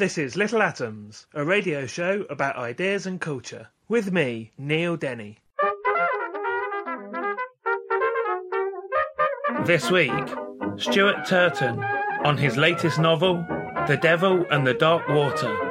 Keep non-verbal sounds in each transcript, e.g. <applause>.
This is Little Atoms, a radio show about ideas and culture, with me, Neil Denny. This week, Stuart Turton on his latest novel, The Devil and the Dark Water.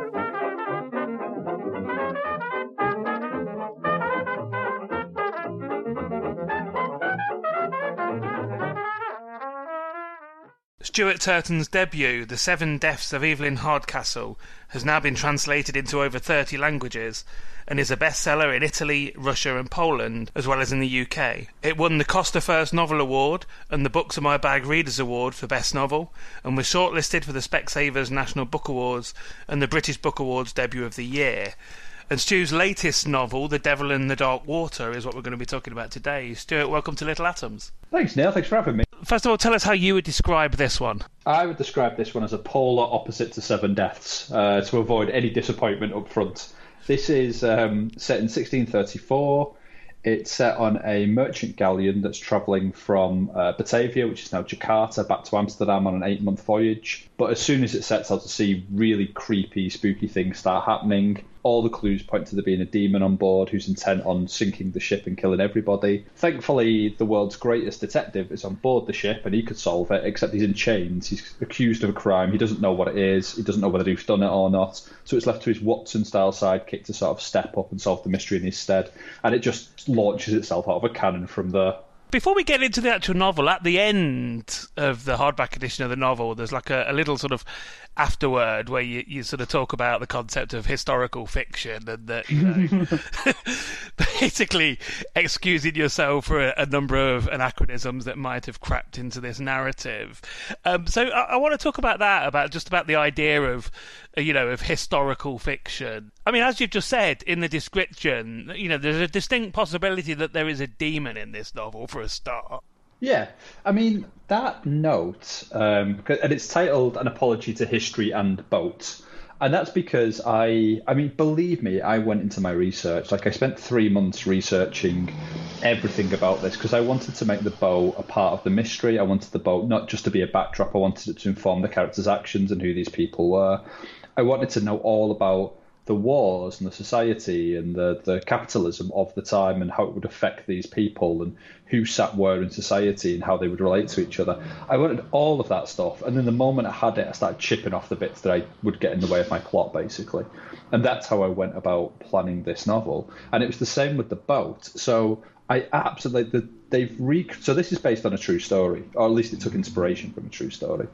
Stuart Turton's debut, The Seven Deaths of Evelyn Hardcastle, has now been translated into over 30 languages and is a bestseller in Italy, Russia, and Poland, as well as in the UK. It won the Costa First Novel Award and the Books Are My Bag Readers Award for Best Novel, and was shortlisted for the Specsavers National Book Awards and the British Book Awards Debut of the Year. And Stu's latest novel, The Devil in the Dark Water, is what we're going to be talking about today. Stuart, welcome to Little Atoms. Thanks, Neil. Thanks for having me. First of all, tell us how you would describe this one. I would describe this one as a polar opposite to Seven Deaths, uh, to avoid any disappointment up front. This is um, set in 1634. It's set on a merchant galleon that's travelling from uh, Batavia, which is now Jakarta, back to Amsterdam on an eight month voyage. But as soon as it sets out to sea, really creepy, spooky things start happening all the clues point to there being a demon on board who's intent on sinking the ship and killing everybody. Thankfully, the world's greatest detective is on board the ship and he could solve it, except he's in chains. He's accused of a crime. He doesn't know what it is. He doesn't know whether he's done it or not. So it's left to his Watson style sidekick to sort of step up and solve the mystery in his stead. And it just launches itself out of a cannon from there. Before we get into the actual novel, at the end of the hardback edition of the novel, there's like a, a little sort of afterword where you, you sort of talk about the concept of historical fiction and that you know <laughs> <laughs> basically excusing yourself for a, a, number of anachronisms that might have crept into this narrative. Um, so I, I, want to talk about that about just about the idea of you know of historical fiction. I mean, as you've just said in the description, you know, there's a distinct possibility that there is a demon in this novel for a start. Yeah, I mean that note, um, and it's titled "An Apology to History and Boat," and that's because I, I mean, believe me, I went into my research. Like I spent three months researching everything about this because I wanted to make the boat a part of the mystery. I wanted the boat not just to be a backdrop. I wanted it to inform the characters' actions and who these people were. I wanted to know all about the wars and the society and the, the capitalism of the time and how it would affect these people and who sat where in society and how they would relate to each other. I wanted all of that stuff. And then the moment I had it, I started chipping off the bits that I would get in the way of my plot, basically. And that's how I went about planning this novel. And it was the same with the boat. So I absolutely they've re so this is based on a true story, or at least it took inspiration from a true story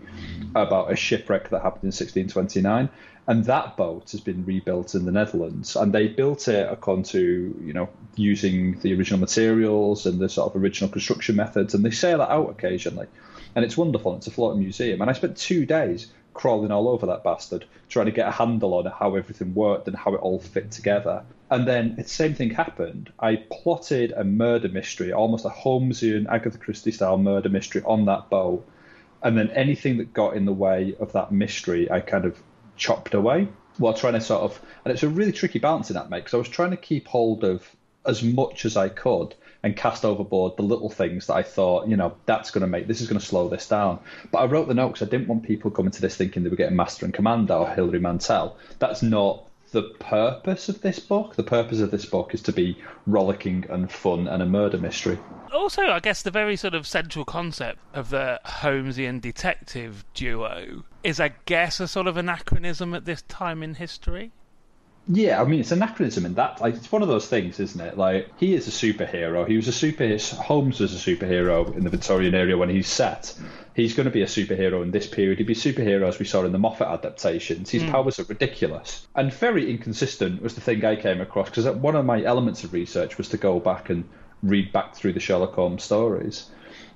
about a shipwreck that happened in 1629 and that boat has been rebuilt in the Netherlands, and they built it according to you know using the original materials and the sort of original construction methods, and they sail it out occasionally, and it's wonderful. It's a floating museum, and I spent two days crawling all over that bastard, trying to get a handle on how everything worked and how it all fit together. And then the same thing happened. I plotted a murder mystery, almost a Holmesian Agatha Christie style murder mystery on that boat. And then anything that got in the way of that mystery, I kind of chopped away while trying to sort of, and it's a really tricky balancing act, mate, because I was trying to keep hold of as much as I could and cast overboard the little things that I thought, you know, that's going to make this is going to slow this down. But I wrote the note because I didn't want people coming to this thinking they were getting Master and Commander or Hilary Mantel. That's not the purpose of this book. The purpose of this book is to be rollicking and fun and a murder mystery. Also, I guess the very sort of central concept of the Holmesian detective duo is, I guess, a sort of anachronism at this time in history. Yeah, I mean it's anachronism in that. Like it's one of those things, isn't it? Like he is a superhero. He was a super. Holmes was a superhero in the Victorian era when he's set. He's going to be a superhero in this period. He'd be a superhero as we saw in the Moffat adaptations. His mm. powers are ridiculous and very inconsistent. Was the thing I came across because one of my elements of research was to go back and read back through the Sherlock Holmes stories.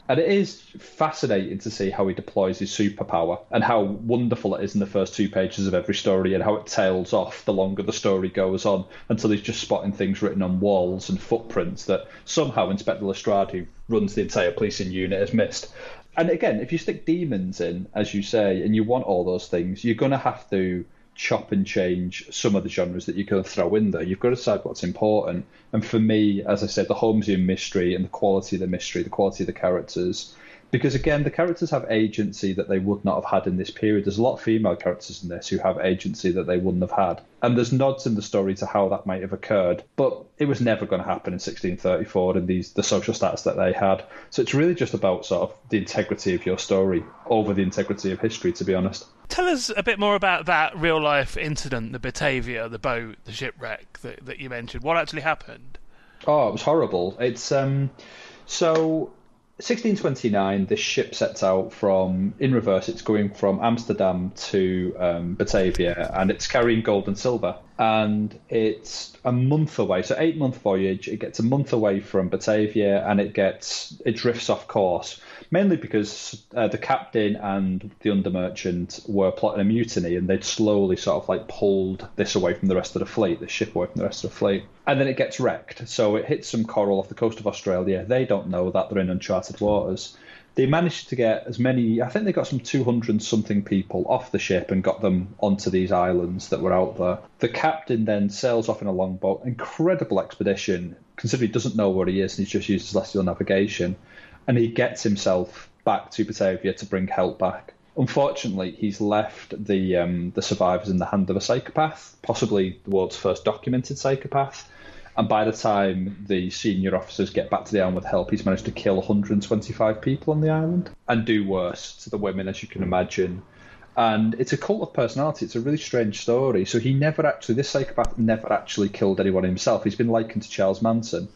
And it is fascinating to see how he deploys his superpower and how wonderful it is in the first two pages of every story and how it tails off the longer the story goes on until he's just spotting things written on walls and footprints that somehow Inspector Lestrade, who runs the entire policing unit, has missed. And again, if you stick demons in, as you say, and you want all those things, you're going to have to chop and change some of the genres that you're going to throw in there. You've got to decide what's important. And for me, as I said, the Holmesian mystery and the quality of the mystery, the quality of the characters, because again, the characters have agency that they would not have had in this period. There's a lot of female characters in this who have agency that they wouldn't have had, and there's nods in the story to how that might have occurred. But it was never going to happen in 1634 in these the social status that they had. So it's really just about sort of the integrity of your story over the integrity of history, to be honest. Tell us a bit more about that real life incident, the Batavia, the boat, the shipwreck that, that you mentioned. What actually happened? Oh, it was horrible. It's um, so 1629, this ship sets out from, in reverse, it's going from Amsterdam to um, Batavia and it's carrying gold and silver. And it's a month away, so eight month voyage. It gets a month away from Batavia and it gets, it drifts off course mainly because uh, the captain and the undermerchant were plotting a mutiny and they'd slowly sort of like pulled this away from the rest of the fleet, the ship away from the rest of the fleet. And then it gets wrecked. So it hits some coral off the coast of Australia. They don't know that they're in uncharted waters. They managed to get as many, I think they got some 200 something people off the ship and got them onto these islands that were out there. The captain then sails off in a longboat, incredible expedition, considering he doesn't know where he is and he's just used celestial navigation and he gets himself back to Batavia to bring help back. Unfortunately, he's left the um, the survivors in the hand of a psychopath, possibly the world's first documented psychopath. And by the time the senior officers get back to the island with help, he's managed to kill 125 people on the island and do worse to the women, as you can imagine. And it's a cult of personality. It's a really strange story. So he never actually, this psychopath never actually killed anyone himself. He's been likened to Charles Manson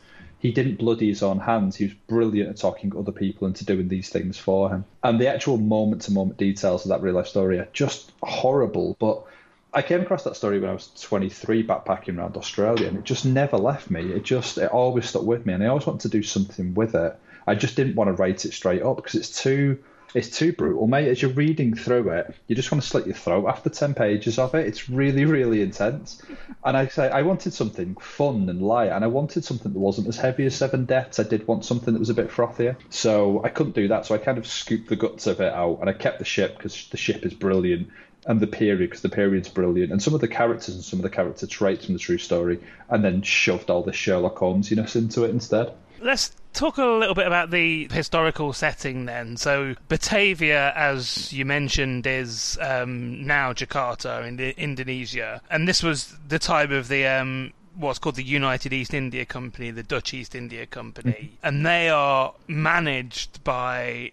he didn't bloody his own hands. He was brilliant at talking other people into doing these things for him. And the actual moment to moment details of that real life story are just horrible. But I came across that story when I was 23 backpacking around Australia and it just never left me. It just, it always stuck with me and I always wanted to do something with it. I just didn't want to write it straight up because it's too it's too brutal, mate. As you're reading through it, you just want to slit your throat after 10 pages of it. It's really, <laughs> really intense. And I say, I wanted something fun and light, and I wanted something that wasn't as heavy as Seven Deaths. I did want something that was a bit frothier. So I couldn't do that. So I kind of scooped the guts of it out, and I kept the ship because the ship is brilliant and the period because the period's brilliant and some of the characters and some of the character traits from the true story and then shoved all the Sherlock Holmesiness into it instead let's talk a little bit about the historical setting then. So, Batavia, as you mentioned, is um, now Jakarta in the, Indonesia, and this was the time of the um, what's called the United East India Company, the Dutch East India Company, mm-hmm. and they are managed by.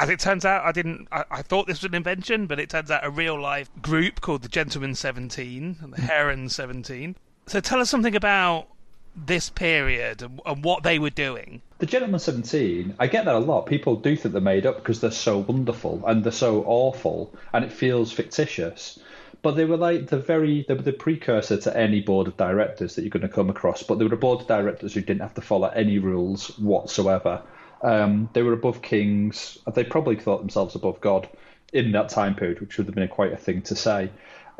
As it turns out, I didn't. I, I, thought this was an invention, but it turns out a real life group called the Gentlemen Seventeen, and the mm-hmm. Heeren Seventeen. So, tell us something about this period and, and, what they were doing. The Gentleman 17, I get that a lot. People do think they're made up because they're so wonderful and they're so awful and it feels fictitious. But they were like the very they were the precursor to any board of directors that you're going to come across. But they were a board of directors who didn't have to follow any rules whatsoever. Um, they were above kings. They probably thought themselves above God in that time period, which would have been quite a thing to say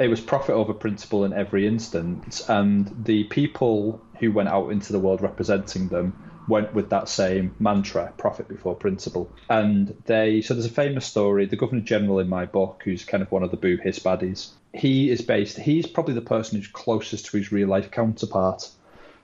it was profit over principle in every instance, and the people who went out into the world representing them went with that same mantra, profit before principle. And they so there's a famous story. The Governor General in my book, who's kind of one of the Boo Hiss baddies, he is based. He's probably the person who's closest to his real life counterpart.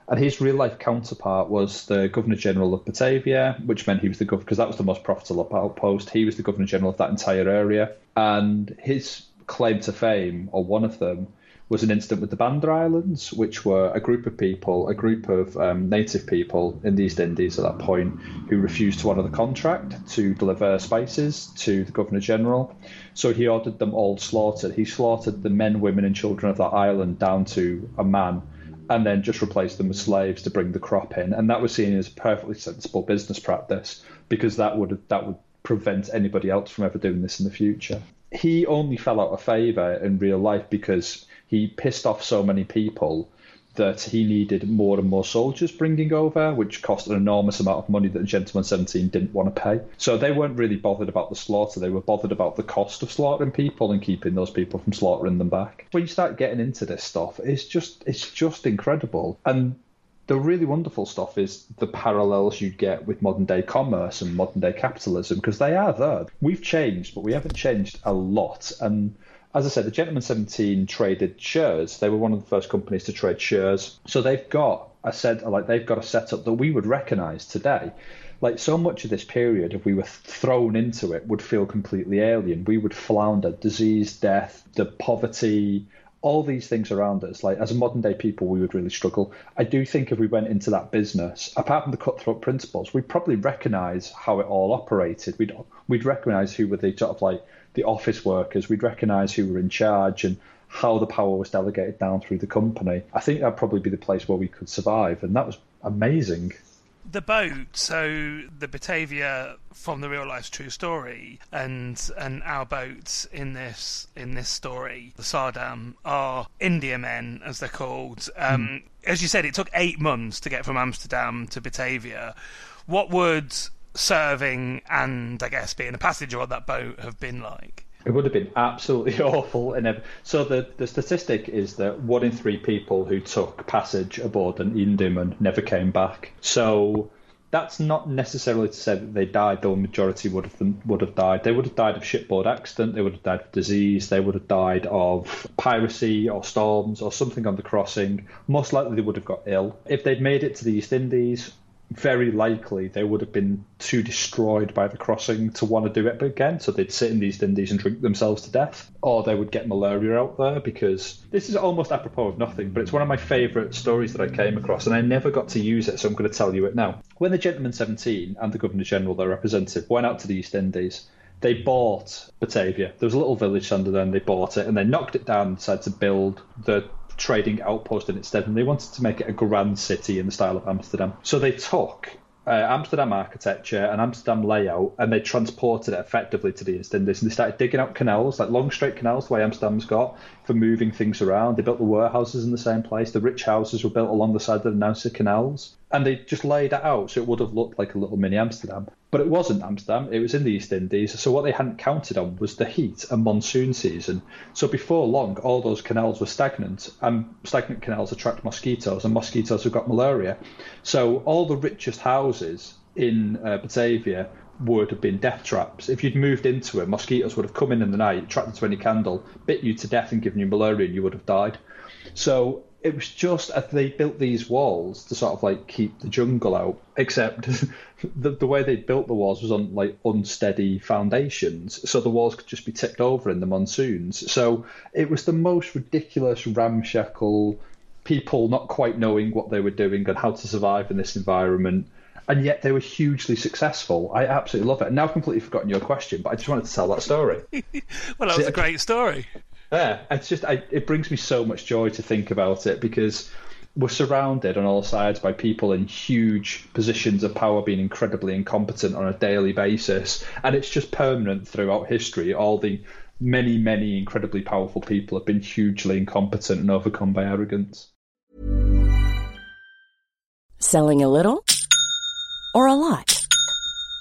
And his real life counterpart was the Governor General of Batavia, which meant he was the governor because that was the most profitable outpost. He was the Governor General of that entire area, and his claim to fame, or one of them, was an incident with the Banda Islands, which were a group of people, a group of um, native people in the East Indies at that point, who refused to honour the contract to deliver spices to the Governor General. So he ordered them all slaughtered. He slaughtered the men, women, and children of that island down to a man and then just replace them with slaves to bring the crop in. And that was seen as a perfectly sensible business practice because that would that would prevent anybody else from ever doing this in the future. He only fell out of favour in real life because he pissed off so many people that he needed more and more soldiers bringing over, which cost an enormous amount of money that Gentleman 17 didn't want to pay. So they weren't really bothered about the slaughter, they were bothered about the cost of slaughtering people and keeping those people from slaughtering them back. When you start getting into this stuff, it's just it's just incredible. And the really wonderful stuff is the parallels you get with modern day commerce and modern day capitalism because they are there. We've changed, but we haven't changed a lot. And as I said, the Gentleman 17 traded shares. They were one of the first companies to trade shares. So they've got a set like they've got a setup that we would recognise today. Like so much of this period, if we were thrown into it, would feel completely alien. We would flounder, disease, death, the poverty, all these things around us, like as modern day people, we would really struggle. I do think if we went into that business, apart from the cutthroat principles, we'd probably recognise how it all operated. We'd we'd recognise who were the sort of like the office workers. We'd recognise who were in charge and how the power was delegated down through the company. I think that'd probably be the place where we could survive, and that was amazing the boat, so the Batavia from the real life true story, and and our boats in this in this story, the Saardam, are Indiamen as they're called. Um, mm. As you said, it took eight months to get from Amsterdam to Batavia. What would serving and I guess being a passenger on that boat have been like? It would have been absolutely <laughs> awful. And so the, the statistic is that one in three people who took passage aboard an Indiaman never came back. So that's not necessarily to say that they died, though a majority would have would have died. They would have died of shipboard accident. They would have died of disease. They would have died of piracy or storms or something on the crossing. Most likely, they would have got ill. If they'd made it to the East Indies, very likely they would have been too destroyed by the crossing to want to do it again. So they'd sit in the East Indies and drink themselves to death, or they would get malaria out there because this is almost apropos of nothing, but it's one of my favourite stories that I came across, and I never got to use it, so I'm going to tell you it now. When the Gentleman 17 and the Governor General, their representative, went out to the East Indies, they bought Batavia. There was a little village under them. They bought it and they knocked it down and decided to build the trading outpost in instead, and they wanted to make it a grand city in the style of Amsterdam. So they took uh, Amsterdam architecture and Amsterdam layout, and they transported it effectively to the East Indies. And they started digging out canals, like long straight canals, the way Amsterdam's got, for moving things around. They built the warehouses in the same place. The rich houses were built along the side of the Nassau canals and they just laid it out so it would have looked like a little mini Amsterdam. But it wasn't Amsterdam, it was in the East Indies. So what they hadn't counted on was the heat and monsoon season. So before long, all those canals were stagnant, and stagnant canals attract mosquitoes, and mosquitoes have got malaria. So all the richest houses in uh, Batavia would have been death traps. If you'd moved into it, mosquitoes would have come in in the night, attracted to any candle, bit you to death, and given you malaria, and you would have died. So it was just as they built these walls to sort of like keep the jungle out. Except <laughs> the the way they built the walls was on like unsteady foundations, so the walls could just be tipped over in the monsoons. So it was the most ridiculous, ramshackle people not quite knowing what they were doing and how to survive in this environment. And yet they were hugely successful. I absolutely love it. And now I've completely forgotten your question, but I just wanted to tell that story. <laughs> well, that was a great story. Yeah, it's just I, it brings me so much joy to think about it because we're surrounded on all sides by people in huge positions of power being incredibly incompetent on a daily basis, and it's just permanent throughout history. All the many, many incredibly powerful people have been hugely incompetent and overcome by arrogance. Selling a little or a lot?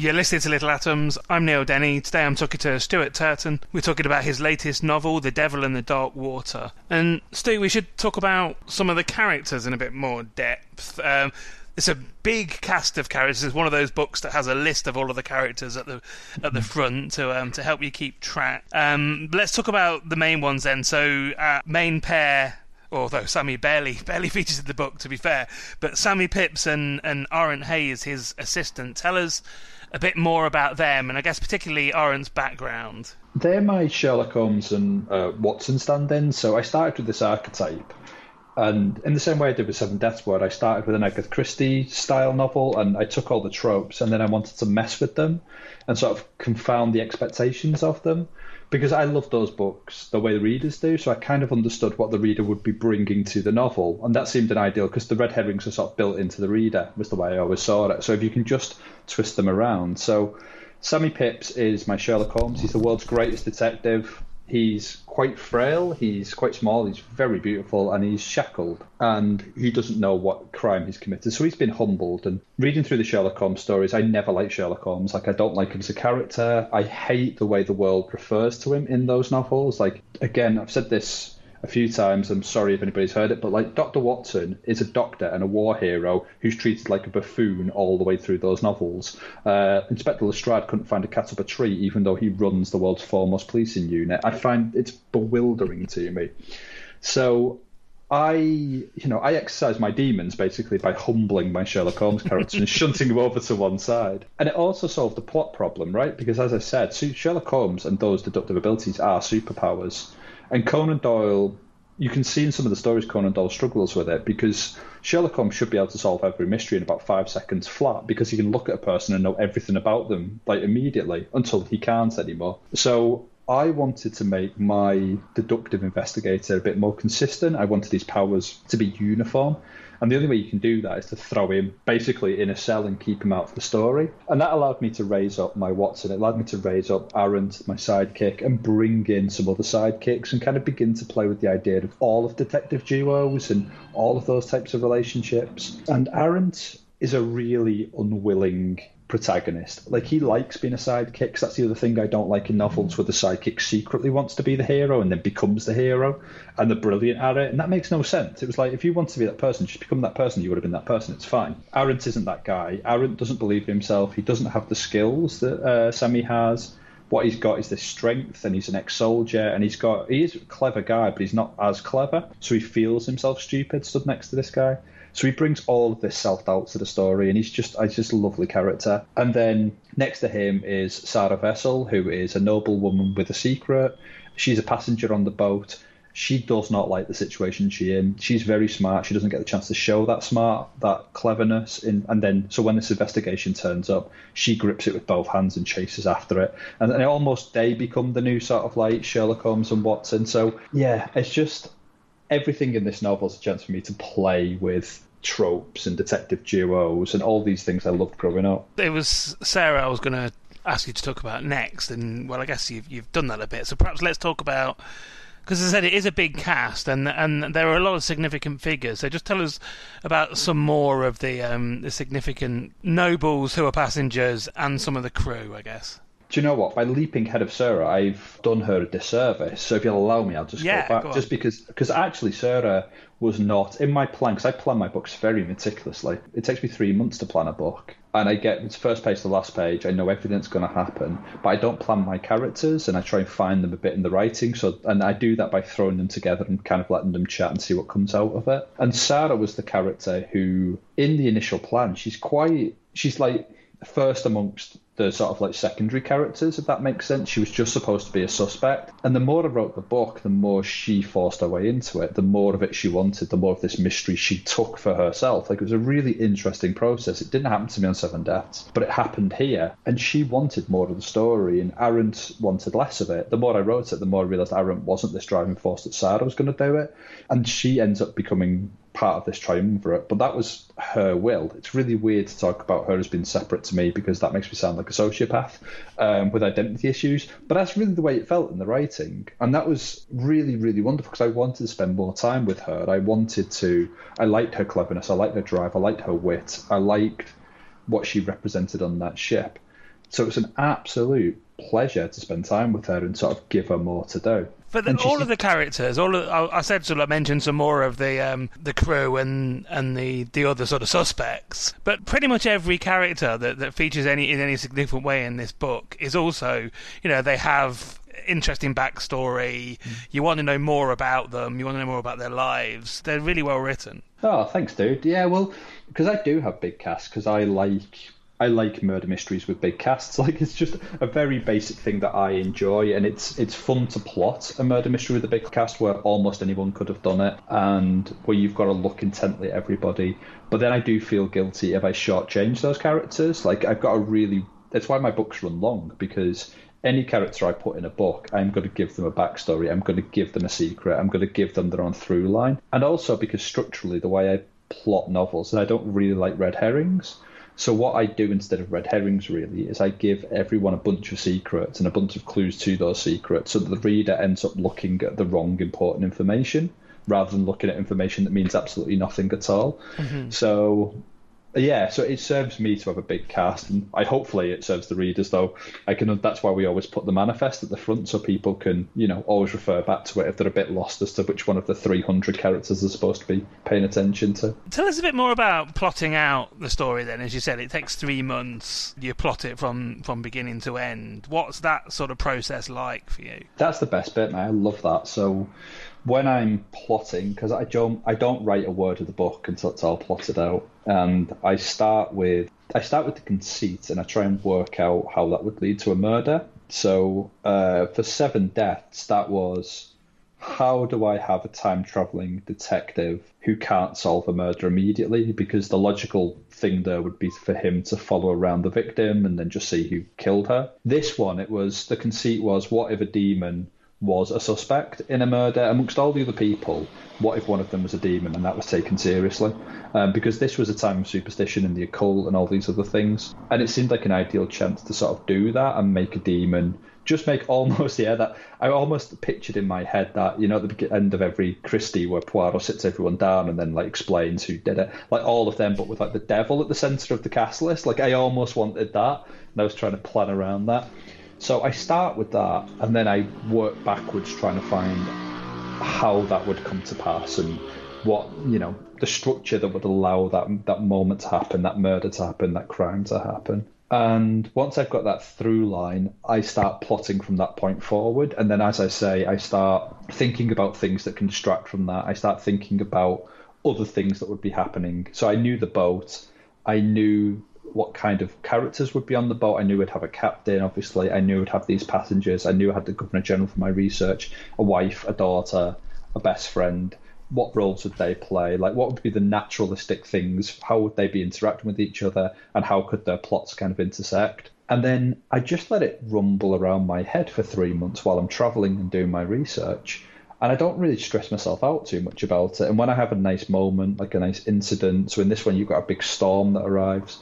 You're listening to Little Atoms. I'm Neil Denny. Today I'm talking to Stuart Turton. We're talking about his latest novel, The Devil in the Dark Water. And Stu, we should talk about some of the characters in a bit more depth. Um, it's a big cast of characters. It's one of those books that has a list of all of the characters at the at the front to um, to help you keep track. Um, let's talk about the main ones then. So, uh, main pair although Sammy barely <laughs> barely features in the book, to be fair. But Sammy Pipps and and Arent Hayes, his assistant, tell us a bit more about them, and I guess particularly Arent's background. They're my Sherlock Holmes and uh, Watson stand-ins. So I started with this archetype, and in the same way I did with Seven Deaths Ward, I started with an Agatha Christie style novel, and I took all the tropes, and then I wanted to mess with them and sort of confound the expectations of them because I love those books the way the readers do. So I kind of understood what the reader would be bringing to the novel, and that seemed an ideal because the red herrings are sort of built into the reader. Was the way I always saw it. So if you can just twist them around, so Sammy Pipps is my Sherlock Holmes. He's the world's greatest detective. He's quite frail, he's quite small, he's very beautiful, and he's shackled. And he doesn't know what crime he's committed. So he's been humbled. And reading through the Sherlock Holmes stories, I never liked Sherlock Holmes. Like, I don't like him as a character. I hate the way the world refers to him in those novels. Like, again, I've said this a few times. I'm sorry if anybody's heard it, but like Dr. Watson is a doctor and a war hero who's treated like a buffoon all the way through those novels. Uh, Inspector Lestrade couldn't find a cat up a tree, even though he runs the world's foremost policing unit. I find it's bewildering to me. So I, you know, I exercise my demons basically by humbling my Sherlock Holmes character and shunting him over to one side. And it also solved the plot problem, right? Because as I said, Sherlock Holmes and those deductive abilities are superpowers. And Conan Doyle, you can see in some of the stories Conan Doyle struggles with it because Sherlock Holmes should be able to solve every mystery in about five seconds flat because he can look at a person and know everything about them like immediately until he can't anymore. So I wanted to make my deductive investigator a bit more consistent. I wanted his powers to be uniform. And the only way you can do that is to throw him basically in a cell and keep him out of the story. And that allowed me to raise up my Watson. It allowed me to raise up Arent, my sidekick, and bring in some other sidekicks and kind of begin to play with the idea of all of detective duos and all of those types of relationships. And Arent is a really unwilling protagonist. Like he likes being a sidekick. that's the other thing I don't like in novels where the sidekick secretly wants to be the hero and then becomes the hero, and they're brilliant at it. And that makes no sense. It was like if you want to be that person, just become that person. You would have been that person. It's fine. Arent isn't that guy. Arent doesn't believe in himself. He doesn't have the skills that uh, Sammy has. What he's got is this strength, and he's an ex-soldier, and he's got he is a clever guy, but he's not as clever. So he feels himself stupid stood next to this guy. So he brings all of this self doubt to the story, and he's just he's just a lovely character. And then next to him is Sarah Wessel, who is a noble woman with a secret. She's a passenger on the boat. She does not like the situation she's in. She's very smart. She doesn't get the chance to show that smart, that cleverness. In, and then, so when this investigation turns up, she grips it with both hands and chases after it. And, and almost they become the new sort of like Sherlock Holmes and Watson. So yeah, it's just everything in this novel is a chance for me to play with tropes and detective duos and all these things I loved growing up. It was Sarah I was going to ask you to talk about next. And well, I guess you've you've done that a bit. So perhaps let's talk about because as I said, it is a big cast, and and there are a lot of significant figures. So just tell us about some more of the um, the significant nobles who are passengers and some of the crew, I guess. Do you know what? By leaping ahead of Sarah, I've done her a disservice. So if you'll allow me, I'll just yeah, go back. Go just because, because actually Sarah was not in my plan. Because I plan my books very meticulously. It takes me three months to plan a book, and I get it's first page to last page. I know everything's going to happen, but I don't plan my characters, and I try and find them a bit in the writing. So, and I do that by throwing them together and kind of letting them chat and see what comes out of it. And Sarah was the character who, in the initial plan, she's quite, she's like first amongst the sort of like secondary characters, if that makes sense. She was just supposed to be a suspect. And the more I wrote the book, the more she forced her way into it, the more of it she wanted, the more of this mystery she took for herself. Like it was a really interesting process. It didn't happen to me on Seven Deaths, but it happened here. And she wanted more of the story, and Arent wanted less of it. The more I wrote it, the more I realised Arent wasn't this driving force that Sarah was going to do it. And she ends up becoming part of this triumvirate, but that was her will. It's really weird to talk about her as being separate to me because that makes me sound like a sociopath um, with identity issues. But that's really the way it felt in the writing, and that was really, really wonderful because I wanted to spend more time with her. I wanted to. I liked her cleverness. I liked her drive. I liked her wit. I liked what she represented on that ship. So it was an absolute pleasure to spend time with her and sort of give her more to do. But all of the characters, all of, I, I said to mention some more of the um, the crew and and the, the other sort of suspects. But pretty much every character that, that features any in any significant way in this book is also, you know, they have interesting backstory. Mm. You want to know more about them. You want to know more about their lives. They're really well written. Oh, thanks, dude. Yeah, well, because I do have big casts because I like I like murder mysteries with big casts. <laughs> Like it's just a very basic thing that I enjoy, and it's it's fun to plot a murder mystery with a big cast where almost anyone could have done it, and where you've got to look intently at everybody. But then I do feel guilty if I shortchange those characters. Like I've got a really that's why my books run long because any character I put in a book, I'm going to give them a backstory. I'm going to give them a secret. I'm going to give them their own through line, and also because structurally the way I plot novels, and I don't really like red herrings. So what I do instead of red herrings really is I give everyone a bunch of secrets and a bunch of clues to those secrets so that the reader ends up looking at the wrong important information rather than looking at information that means absolutely nothing at all. Mm-hmm. So yeah, so it serves me to have a big cast, and I hopefully it serves the readers. Though I can, that's why we always put the manifest at the front, so people can, you know, always refer back to it if they're a bit lost as to which one of the 300 characters they're supposed to be paying attention to. Tell us a bit more about plotting out the story. Then, as you said, it takes three months. You plot it from from beginning to end. What's that sort of process like for you? That's the best bit, man. I love that. So when I'm plotting, because I don't I don't write a word of the book until it's all plotted out, and I start with I start with the conceit and I try and work out how that would lead to a murder. So uh, for Seven Deaths, that was how do I have a time traveling detective who can't solve a murder immediately? Because the logical thing there would be for him to follow around the victim and then just see who killed her. This one, it was the conceit was what if a demon was a suspect in a murder amongst all the other people. What if one of them was a demon and that was taken seriously? Um, because this was a time of superstition and the occult and all these other things. And it seemed like an ideal chance to sort of do that and make a demon. Just make almost, <laughs> yeah, that I almost pictured in my head that, you know, at the end of every Christie where Poirot sits everyone down and then like explains who did it. Like all of them, but with like the devil at the centre of the cast list. Like I almost wanted that. And I was trying to plan around that. So I start with that, and then I work backwards trying to find how that would come to pass and what you know the structure that would allow that that moment to happen, that murder to happen, that crime to happen. And once I've got that through line, I start plotting from that point forward. And then, as I say, I start thinking about things that can distract from that. I start thinking about other things that would be happening. So I knew the boat. I knew what kind of characters would be on the boat. I knew I'd have a captain, obviously. I knew I'd have these passengers. I knew I had the Governor General for my research, a wife, a daughter, a best friend. What roles would they play? Like, what would be the naturalistic things? How would they be interacting with each other? And how could their plots kind of intersect? And then I just let it rumble around my head for three months while I'm traveling and doing my research. And I don't really stress myself out too much about it. And when I have a nice moment, like a nice incident, so in this one, you've got a big storm that arrives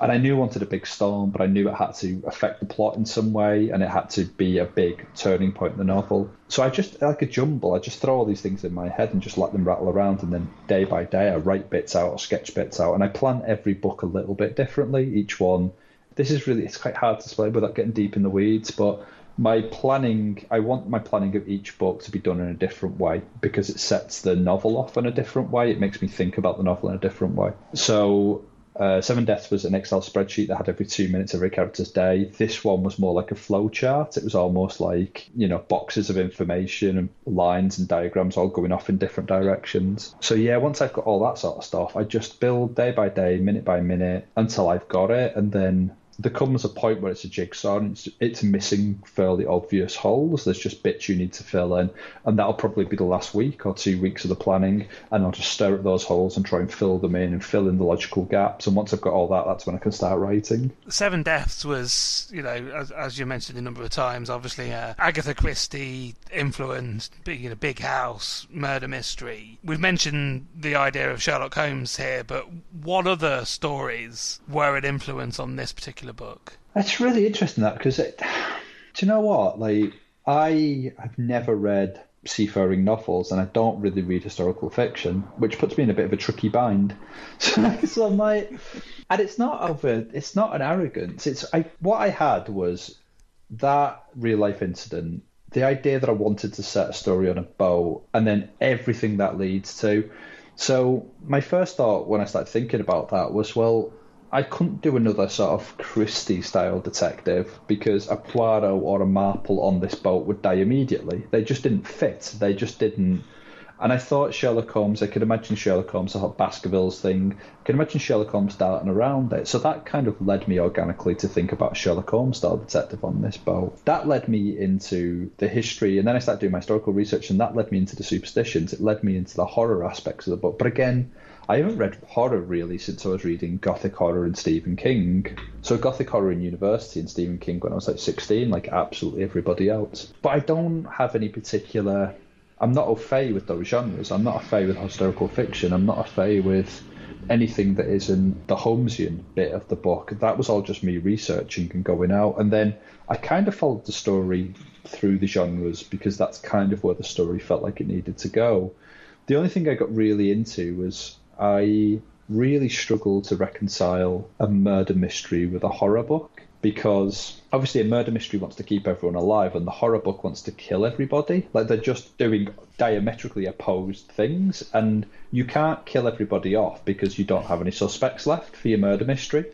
and I knew I wanted a big storm, but I knew it had to affect the plot in some way, and it had to be a big turning point in the novel. So I just like a jumble. I just throw all these things in my head and just let them rattle around, and then day by day I write bits out or sketch bits out, and I plan every book a little bit differently. Each one. This is really it's quite hard to explain without getting deep in the weeds, but my planning i want my planning of each book to be done in a different way because it sets the novel off in a different way it makes me think about the novel in a different way so uh, Seven Deaths was an Excel spreadsheet that had every two minutes every character's day. This one was more like a flow chart. It was almost like, you know, boxes of information and lines and diagrams all going off in different directions. So, yeah, once I've got all that sort of stuff, I just build day by day, minute by minute until I've got it. And then there comes a point where it's a jigsaw and it's, it's missing fairly obvious holes. There's just bits you need to fill in, and that'll probably be the last week or two weeks of the planning. And I'll just stare at those holes and try and fill them in and fill in the logical gaps. And once I've got all that, that's when I can start writing. Seven Deaths was, you know, as, as you mentioned a number of times, obviously uh, Agatha Christie influenced, being a big house murder mystery. We've mentioned the idea of Sherlock Holmes here, but what other stories were an influence on this particular? Particular book? That's really interesting. That because do you know what? Like I have never read seafaring novels, and I don't really read historical fiction, which puts me in a bit of a tricky bind. <laughs> So, so I'm like, and it's not over. It's not an arrogance. It's I. What I had was that real life incident. The idea that I wanted to set a story on a boat, and then everything that leads to. So my first thought when I started thinking about that was, well, I couldn't do another sort of Christie style detective because a Poirot or a Marple on this boat would die immediately. They just didn't fit. They just didn't. And I thought Sherlock Holmes, I could imagine Sherlock Holmes, the whole Baskervilles thing, I could imagine Sherlock Holmes darting around it. So that kind of led me organically to think about Sherlock Holmes style detective on this boat. That led me into the history, and then I started doing my historical research, and that led me into the superstitions. It led me into the horror aspects of the book. But again, I haven't read horror really since I was reading Gothic horror and Stephen King. So Gothic horror in university and Stephen King when I was like 16, like absolutely everybody else. But I don't have any particular. I'm not au fait with those genres. I'm not au fait with historical fiction. I'm not au fait with anything that isn't the Holmesian bit of the book. That was all just me researching and going out. And then I kind of followed the story through the genres because that's kind of where the story felt like it needed to go. The only thing I got really into was I really struggle to reconcile a murder mystery with a horror book because obviously a murder mystery wants to keep everyone alive and the horror book wants to kill everybody. Like they're just doing diametrically opposed things and you can't kill everybody off because you don't have any suspects left for your murder mystery.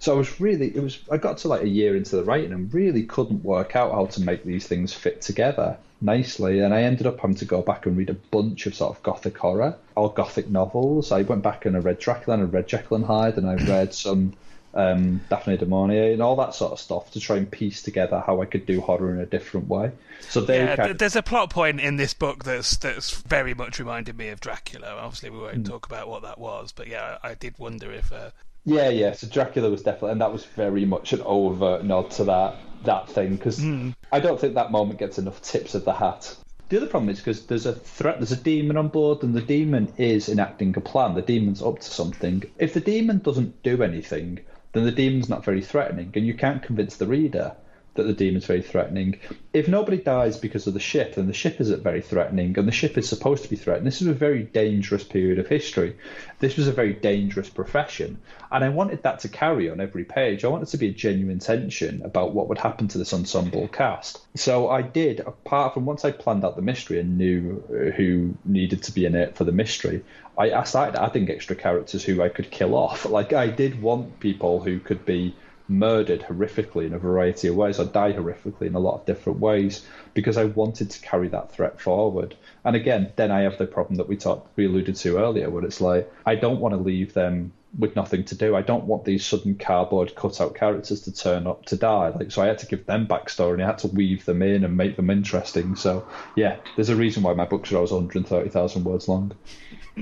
So I was really, it was, I got to like a year into the writing and really couldn't work out how to make these things fit together nicely. And I ended up having to go back and read a bunch of sort of gothic horror or gothic novels. I went back and I read Dracula and I read Jekyll and Hyde and I read some um, Daphne du Maurier and all that sort of stuff to try and piece together how I could do horror in a different way. So yeah, kind of... there's a plot point in this book that's that's very much reminded me of Dracula. Obviously, we won't mm. talk about what that was, but yeah, I, I did wonder if uh, yeah, yeah. So Dracula was definitely, and that was very much an overt nod to that that thing because mm. I don't think that moment gets enough tips of the hat. The other problem is because there's a threat, there's a demon on board, and the demon is enacting a plan. The demon's up to something. If the demon doesn't do anything, then the demon's not very threatening, and you can't convince the reader that the demon's very threatening. If nobody dies because of the ship, then the ship isn't very threatening, and the ship is supposed to be threatened. This is a very dangerous period of history. This was a very dangerous profession, and I wanted that to carry on every page. I wanted to be a genuine tension about what would happen to this ensemble cast. So I did, apart from once I planned out the mystery and knew uh, who needed to be in it for the mystery, I, I started adding extra characters who I could kill off. Like I did want people who could be murdered horrifically in a variety of ways or die horrifically in a lot of different ways because I wanted to carry that threat forward. And again, then I have the problem that we talked we alluded to earlier where it's like I don't want to leave them with nothing to do. I don't want these sudden cardboard cutout characters to turn up to die. Like so I had to give them backstory and I had to weave them in and make them interesting. So yeah, there's a reason why my books are always 130,000 words long.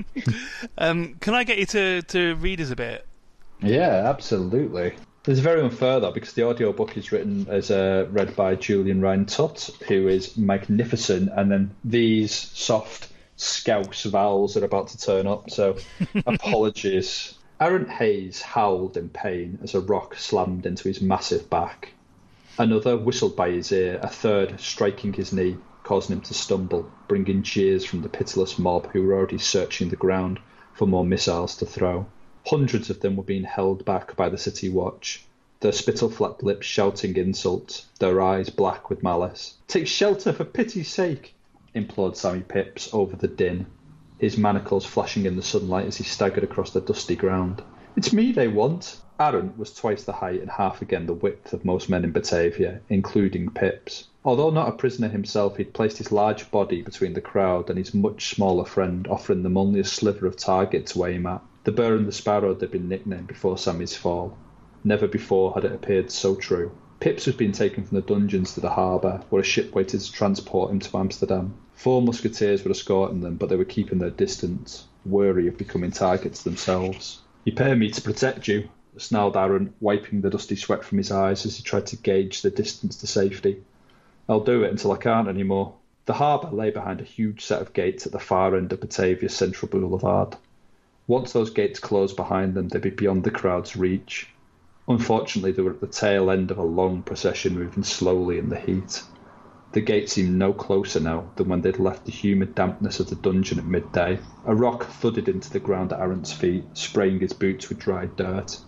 <laughs> um, can I get you to, to read us a bit? Yeah, absolutely. There's very unfair though because the audiobook is written as uh, read by Julian Ryan Tutt, who is magnificent, and then these soft scouse vowels are about to turn up. So <laughs> apologies. Arent Hayes howled in pain as a rock slammed into his massive back. Another whistled by his ear, a third striking his knee, causing him to stumble, bringing cheers from the pitiless mob who were already searching the ground for more missiles to throw. Hundreds of them were being held back by the city watch, their spittle flapped lips shouting insults, their eyes black with malice. Take shelter for pity's sake, implored Sammy Pipps over the din his manacles flashing in the sunlight as he staggered across the dusty ground. It's me they want. Arent was twice the height and half again the width of most men in Batavia, including Pipps. Although not a prisoner himself, he'd placed his large body between the crowd and his much smaller friend, offering them only a sliver of target to aim at. The Bird and the Sparrow had been nicknamed before Sammy's fall. Never before had it appeared so true. Pipps was being taken from the dungeons to the harbour, where a ship waited to transport him to Amsterdam. Four musketeers were escorting them, but they were keeping their distance, wary of becoming targets themselves. You pay me to protect you, snarled Arent, wiping the dusty sweat from his eyes as he tried to gauge the distance to safety. I'll do it until I can't anymore. The harbour lay behind a huge set of gates at the far end of Batavia's central boulevard. Once those gates closed behind them, they'd be beyond the crowd's reach. Unfortunately, they were at the tail end of a long procession moving slowly in the heat. The gate seemed no closer now than when they'd left the humid dampness of the dungeon at midday. A rock thudded into the ground at Arent's feet, spraying his boots with dried dirt.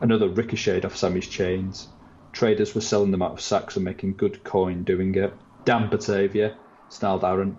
Another ricocheted off Sammy's chains. Traders were selling them out of sacks and making good coin doing it. Damn Batavia, snarled Arent.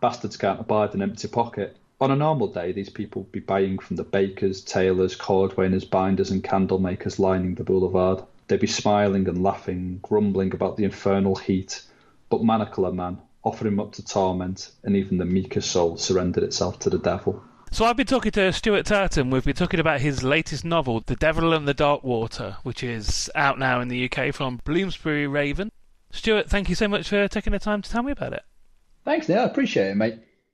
Bastards can't abide an empty pocket. On a normal day, these people would be buying from the bakers, tailors, cordwainers, binders, and candle makers lining the boulevard. They'd be smiling and laughing, grumbling about the infernal heat, but Manacle man offered him up to torment, and even the meekest soul surrendered itself to the devil. So I've been talking to Stuart Turton. We've been talking about his latest novel, The Devil and the Dark Water, which is out now in the UK from Bloomsbury Raven. Stuart, thank you so much for taking the time to tell me about it. Thanks, Neil. I appreciate it, mate.